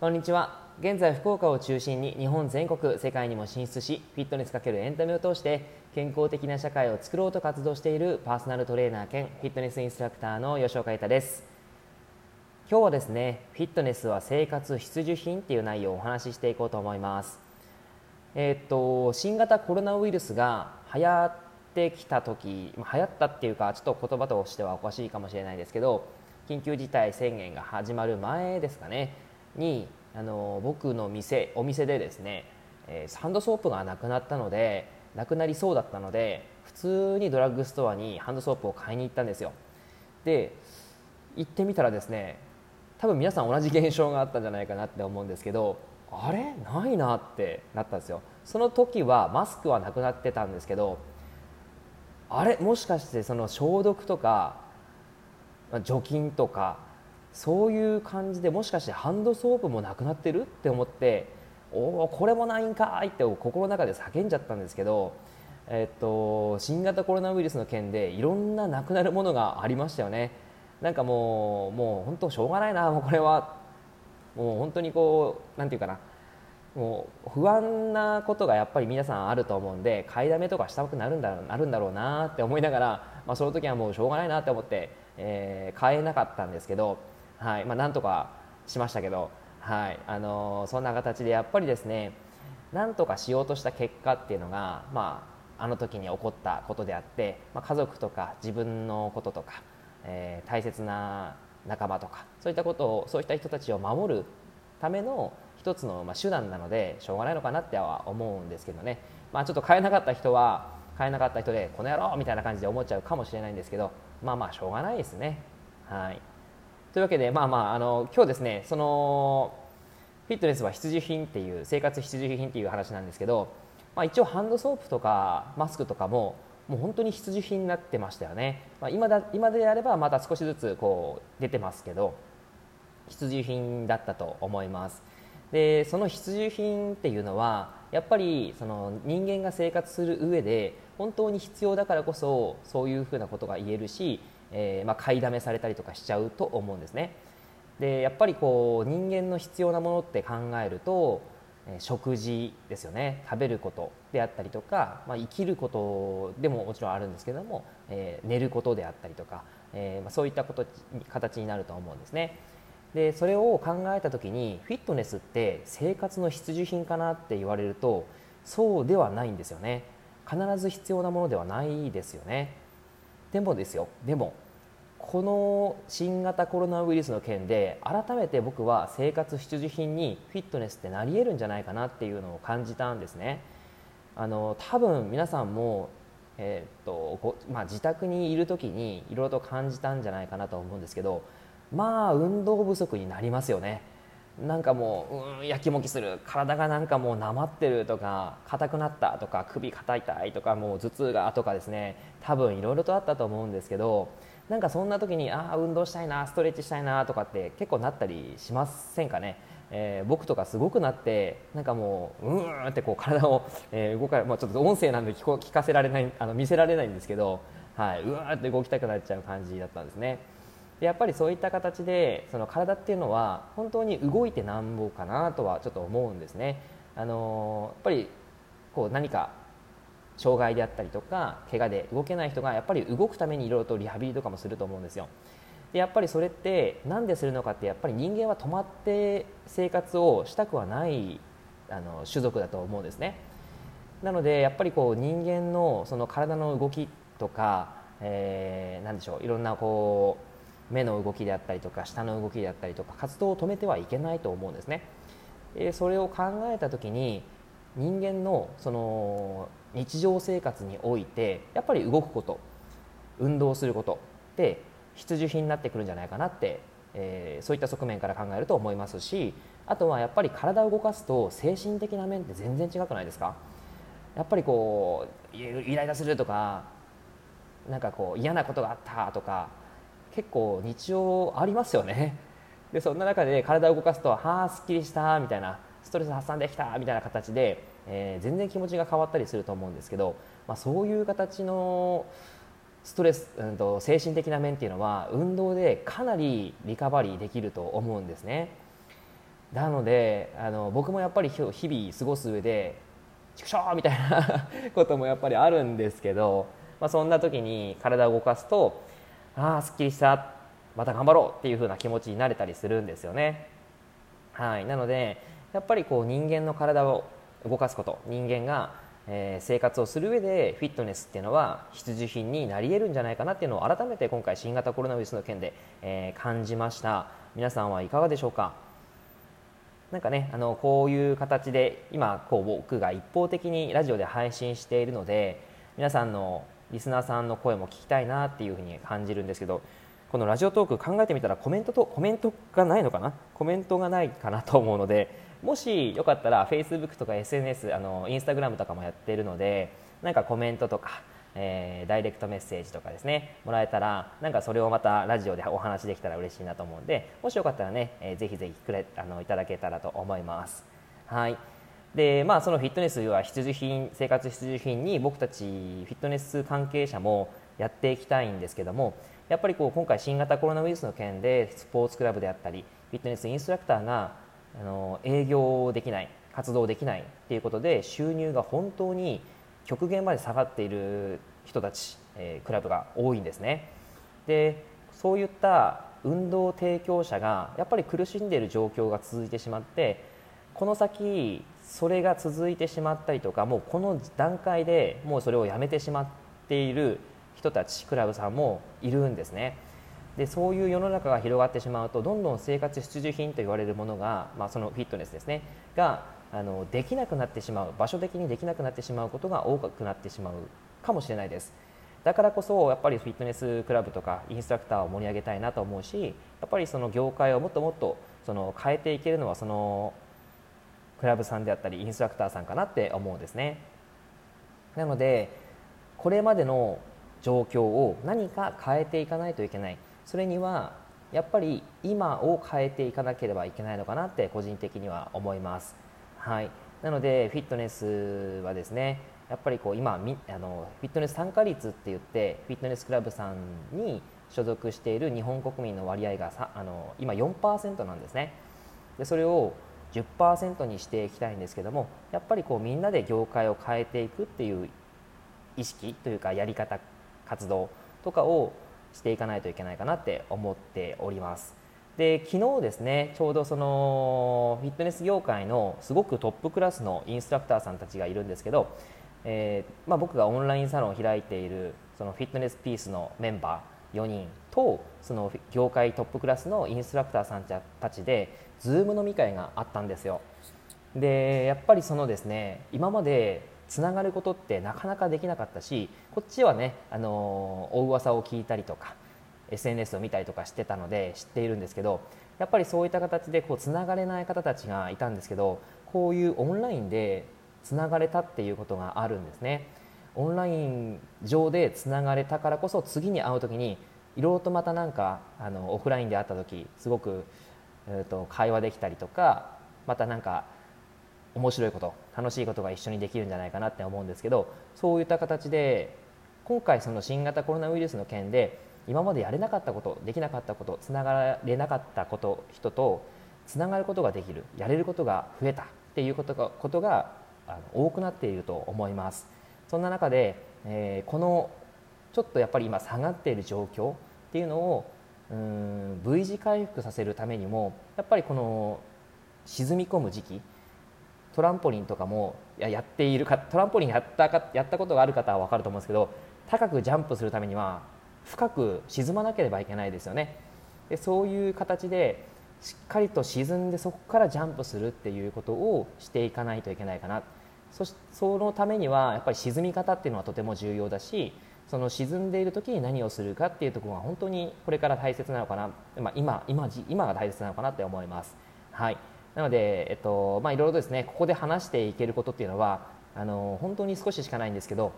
こんにちは。現在福岡を中心に日本全国世界にも進出しフィットネスかけるエンタメを通して健康的な社会を作ろうと活動しているパーソナルトレーナー兼フィットネスインストラクターの吉岡太です。今日はですねフィットネスは生活必需品っていう内容をお話ししていこうと思います。えー、っと新型コロナウイルスが流行ってきた時流行ったっていうかちょっと言葉としてはおかしいかもしれないですけど緊急事態宣言が始まる前ですかね。にあの僕の店お店でですね、えー、ハンドソープがなくなったのでなくなりそうだったので普通にドラッグストアにハンドソープを買いに行ったんですよ。で行ってみたらですね多分皆さん同じ現象があったんじゃないかなって思うんですけどあれ？ないなってなったんですよ。その時はマスクはなくなってたんですけどあれ？もしかしてその消毒とか除菌とかそういう感じでもしかしてハンドソープもなくなってるって思っておおこれもないんかいって心の中で叫んじゃったんですけど、えっと、新型コロナウイルスの件でいろんななくなるものがありましたよね。なんかもうもう本当しょうがないなもうこれは。もう本当にこうなんていうかな。もう不安なことがやっぱり皆さんあると思うんで買いだめとかしたくなるんだなるんだろうなって思いながら、まあ、その時はもうしょうがないなって思って、えー、買えなかったんですけどはい。まあ、なんとかしましたけど、はい。あのそんな形でやっぱりですねなんとかしようとした結果っていうのが、まあ、あの時に起こったことであって、まあ、家族とか自分のこととか、えー、大切な仲間とかそういったことをそういった人たちを守るための一つのまあ手段なのでしょうがないのかなっては思うんですけどね、まあ、ちょっと買えなかった人は買えなかった人でこの野郎みたいな感じで思っちゃうかもしれないんですけどまあまあしょうがないですね。はい。というわけで、まあまあ、あの今日ですねそのフィットネスは必需品っていう生活必需品っていう話なんですけど、まあ、一応ハンドソープとかマスクとかももう本当に必需品になってましたよね、まあ、今だ今であればまた少しずつこう出てますけど必需品だったと思います。でその必需品っていうのはやっぱりその人間が生活する上で本当に必要だからこそそういうふうなことが言えるしえー、まあ、買いだめされたりとかしちゃうと思うんですね。でやっぱりこう人間の必要なものって考えると、え、食事ですよね。食べることであったりとか、まあ、生きることでももちろんあるんですけども、えー、寝ることであったりとか、えまあ、そういったこと形になると思うんですね。でそれを考えた時にフィットネスって生活の必需品かなって言われるとそうではないんですよね。必ず必要なものではないですよね。でもですよ。でもこの新型コロナウイルスの件で改めて僕は生活必需品にフィットネスってなり得るんじゃないかなっていうのを感じたんですね。あの多分皆さんも、えー、っとまあ、自宅にいる時にいろいろと感じたんじゃないかなと思うんですけどまあ運動不足になりますよね。なんかもう、うん、やきもきする。体がなんかもうなまってるとか硬くなったとか首硬いたいとかもう頭痛がとかですね。多分いろいろとあったと思うんですけどなんかそんな時にああ運動したいなストレッチしたいなとかって結構なったりしませんかね、えー、僕とかすごくなってなんかもううーんってこう体を、えー、動か、まあ、ちょっと音声なんで聞こ聞かせられないあの見せられないんですけど、はい、うわーって動きたくなっちゃう感じだったんですね。やっぱりそういった形でその体っていうのは本当に動いてなんぼかなとはちょっと思うんですね。あのやっぱりこう何か障害であったりとか怪我で動けない人がやっぱり動くためにいろいろとリハビリとかもすると思うんですよ。でやっぱりそれって何でするのかってやっぱり人間は止まって生活をしたくはないあの種族だと思うんですね。なのでやっぱりこう人間のその体の動きとか、えー、何でしょういろんなこう目の動きであったりとか舌の動きであったりとか活動を止めてはいけないと思うんですね。でそれを考えた時に人間のその日常生活においてやっぱり動くこと運動することって必需品になってくるんじゃないかなって、えー、そういった側面から考えると思いますしあとはやっぱり体を動かすと精神的な面って全然違くないですか？やっぱりこうイライラするとかなんかこう嫌なことがあったとか結構日常ありますよね。でそんな中で体を動かすとはあすっきりしたみたいなストレス発散できたみたいな形で、えー、全然気持ちが変わったりすると思うんですけど、まあ、そういう形のストレス、うんと、精神的な面っていうのは運動でかなりリカバリーできると思うんですね。なのであの僕もやっぱり日々過ごす上でちくしょうみたいな こともやっぱりあるんですけど、まあ、そんな時に体を動かすとああすっきりした。また頑張ろうっていう風な気持ちになれたりするんですよね。はい、なのでやっぱりこう人間の体を動かすこと。人間が、えー、生活をする上でフィットネスっていうのは必需品になり得るんじゃないかなっていうのを改めて今回新型コロナウイルスの件で、えー、感じました。皆さんはいかがでしょうか？なんかねあのこういう形で今こう僕が一方的にラジオで配信しているので皆さんのリスナーさんの声も聞きたいなっていうふうに感じるんですけどこのラジオトーク考えてみたらコメントとコメントがないのかな？コメントがないかなと思うのでもしよかったら Facebook とか SNS あのインスタグラムとかもやってるのでなんかコメントとか、えー、ダイレクトメッセージとかですねもらえたらなんかそれをまたラジオでお話できたら嬉しいなと思うんでもしよかったらね、えー、ぜひぜひくれあのいただけたらと思います。はいでまあ、そのフィットネスは必需品生活必需品に僕たちフィットネス関係者もやっていきたいんですけどもやっぱりこう今回新型コロナウイルスの件でスポーツクラブであったりフィットネスインストラクターがあの営業できない活動できないっていうことで収入が本当に極限まで下がっている人たち、えー、クラブが多いんですね。でそういった運動提供者がやっぱり苦しんでいる状況が続いてしまってこの先それが続いてしまったりとかもうこの段階でもうそれをやめてしまっている人たちクラブさんもいるんですね。でそういう世の中が広がってしまうとどんどん生活必需品と言われるものが、まあ、そのフィットネスですね。があのできなくなってしまう場所的にできなくなってしまうことが多くなってしまうかもしれないです。だからこそやっぱりフィットネスクラブとかインストラクターを盛り上げたいなと思うしやっぱりその業界をもっともっとその変えていけるのはそのクラブさんであったりインストラクターさんかなって思うんですね。なのでこれまでの状況を何か変えていかないといけない。それにはやっぱり今を変えていかなければいけないのかなって個人的には思います。はい、なのでフィットネスはですねやっぱりこう今あのフィットネス参加率って言ってフィットネスクラブさんに所属している日本国民の割合がさあの今4%なんですね。でそれを10%にしていきたいんですけどもやっぱりこうみんなで業界を変えていくっていう意識というかやり方活動とかをしていかないといけないかなって思っております。で昨日ですねちょうどそのフィットネス業界のすごくトップクラスのインストラクターさんたちがいるんですけど、えー、まあ、僕がオンラインサロンを開いているそのフィットネスピースのメンバー4人とその業界トップクラスのインストラクターさんたちで Zoom 飲み会があったんですよ。でやっぱりそのですね今までつながることってなかなかできなかったしこっちはねあのお噂を聞いたりとか SNS を見たりとかしてたので知っているんですけどやっぱりそういった形でこうつながれない方たちがいたんですけどこういうオンラインでつながれたっていうことがあるんですね。オンライン上でつながれたからこそ次に会う時にいろいろとまたなんかあのオフラインで会った時すごく、えー、と会話できたりとかまたなんか面白いこと楽しいことが一緒にできるんじゃないかなって思うんですけどそういった形で今回その新型コロナウイルスの件で今までやれなかったことできなかったことつながれなかったこと人とつながることができるやれることが増えたっていうことがことが多くなっていると思います。そんな中で、えー、このちょっとやっぱり今下がっている状況っていうのをうん V 字回復させるためにもやっぱりこの沈み込む時期トランポリンとかもややっているかトランポリンやったかやったことがある方は分かると思うんですけど高くジャンプするためには深く沈まなければいけないですよね。でそういう形でしっかりと沈んでそこからジャンプするっていうことをしていかないといけないかな。そしそのためにはやっぱり沈み方っていうのはとても重要だしその沈んでいる時に何をするかっていうところが本当にこれから大切なのかな、まあ、今今今が大切なのかなって思います。はい。なので、えっとまあ、いろいろですねここで話していけることっていうのはあの本当に少ししかないんですけど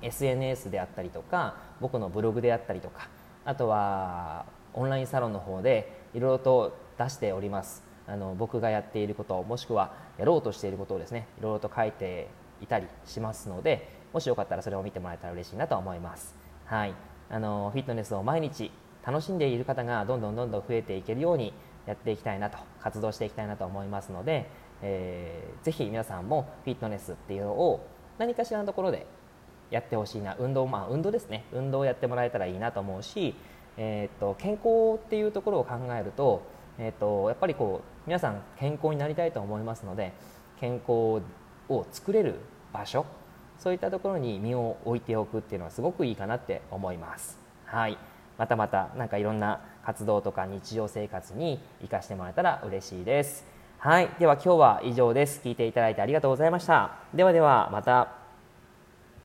SNS であったりとか僕のブログであったりとかあとはオンラインサロンの方でいろいろと出しております。あの僕がやっていることもしくはやろうとしていることをですねいろいろと書いていたりしますのでもしよかったらそれを見てもらえたら嬉しいなと思います。はい、あのフィットネスを毎日楽しんでいる方がどんどんどんどん増えていけるようにやっていきたいなと活動していきたいなと思いますので、えー、ぜひ皆さんもフィットネスっていうのを何かしらのところでやってほしいな。運動まあ運動ですね。運動をやってもらえたらいいなと思うし、えーと、健康っていうところを考えると,、えーと、やっぱりこう皆さん健康になりたいと思いますので健康を作れる場所そういったところに身を置いておくっていうのはすごくいいかなって思います。はいまたまた何かいろんな活動とか日常生活に生かしてもらえたら嬉しいです。はい、では今日は以上です。聞いていただいてありがとうございました。ではではまた。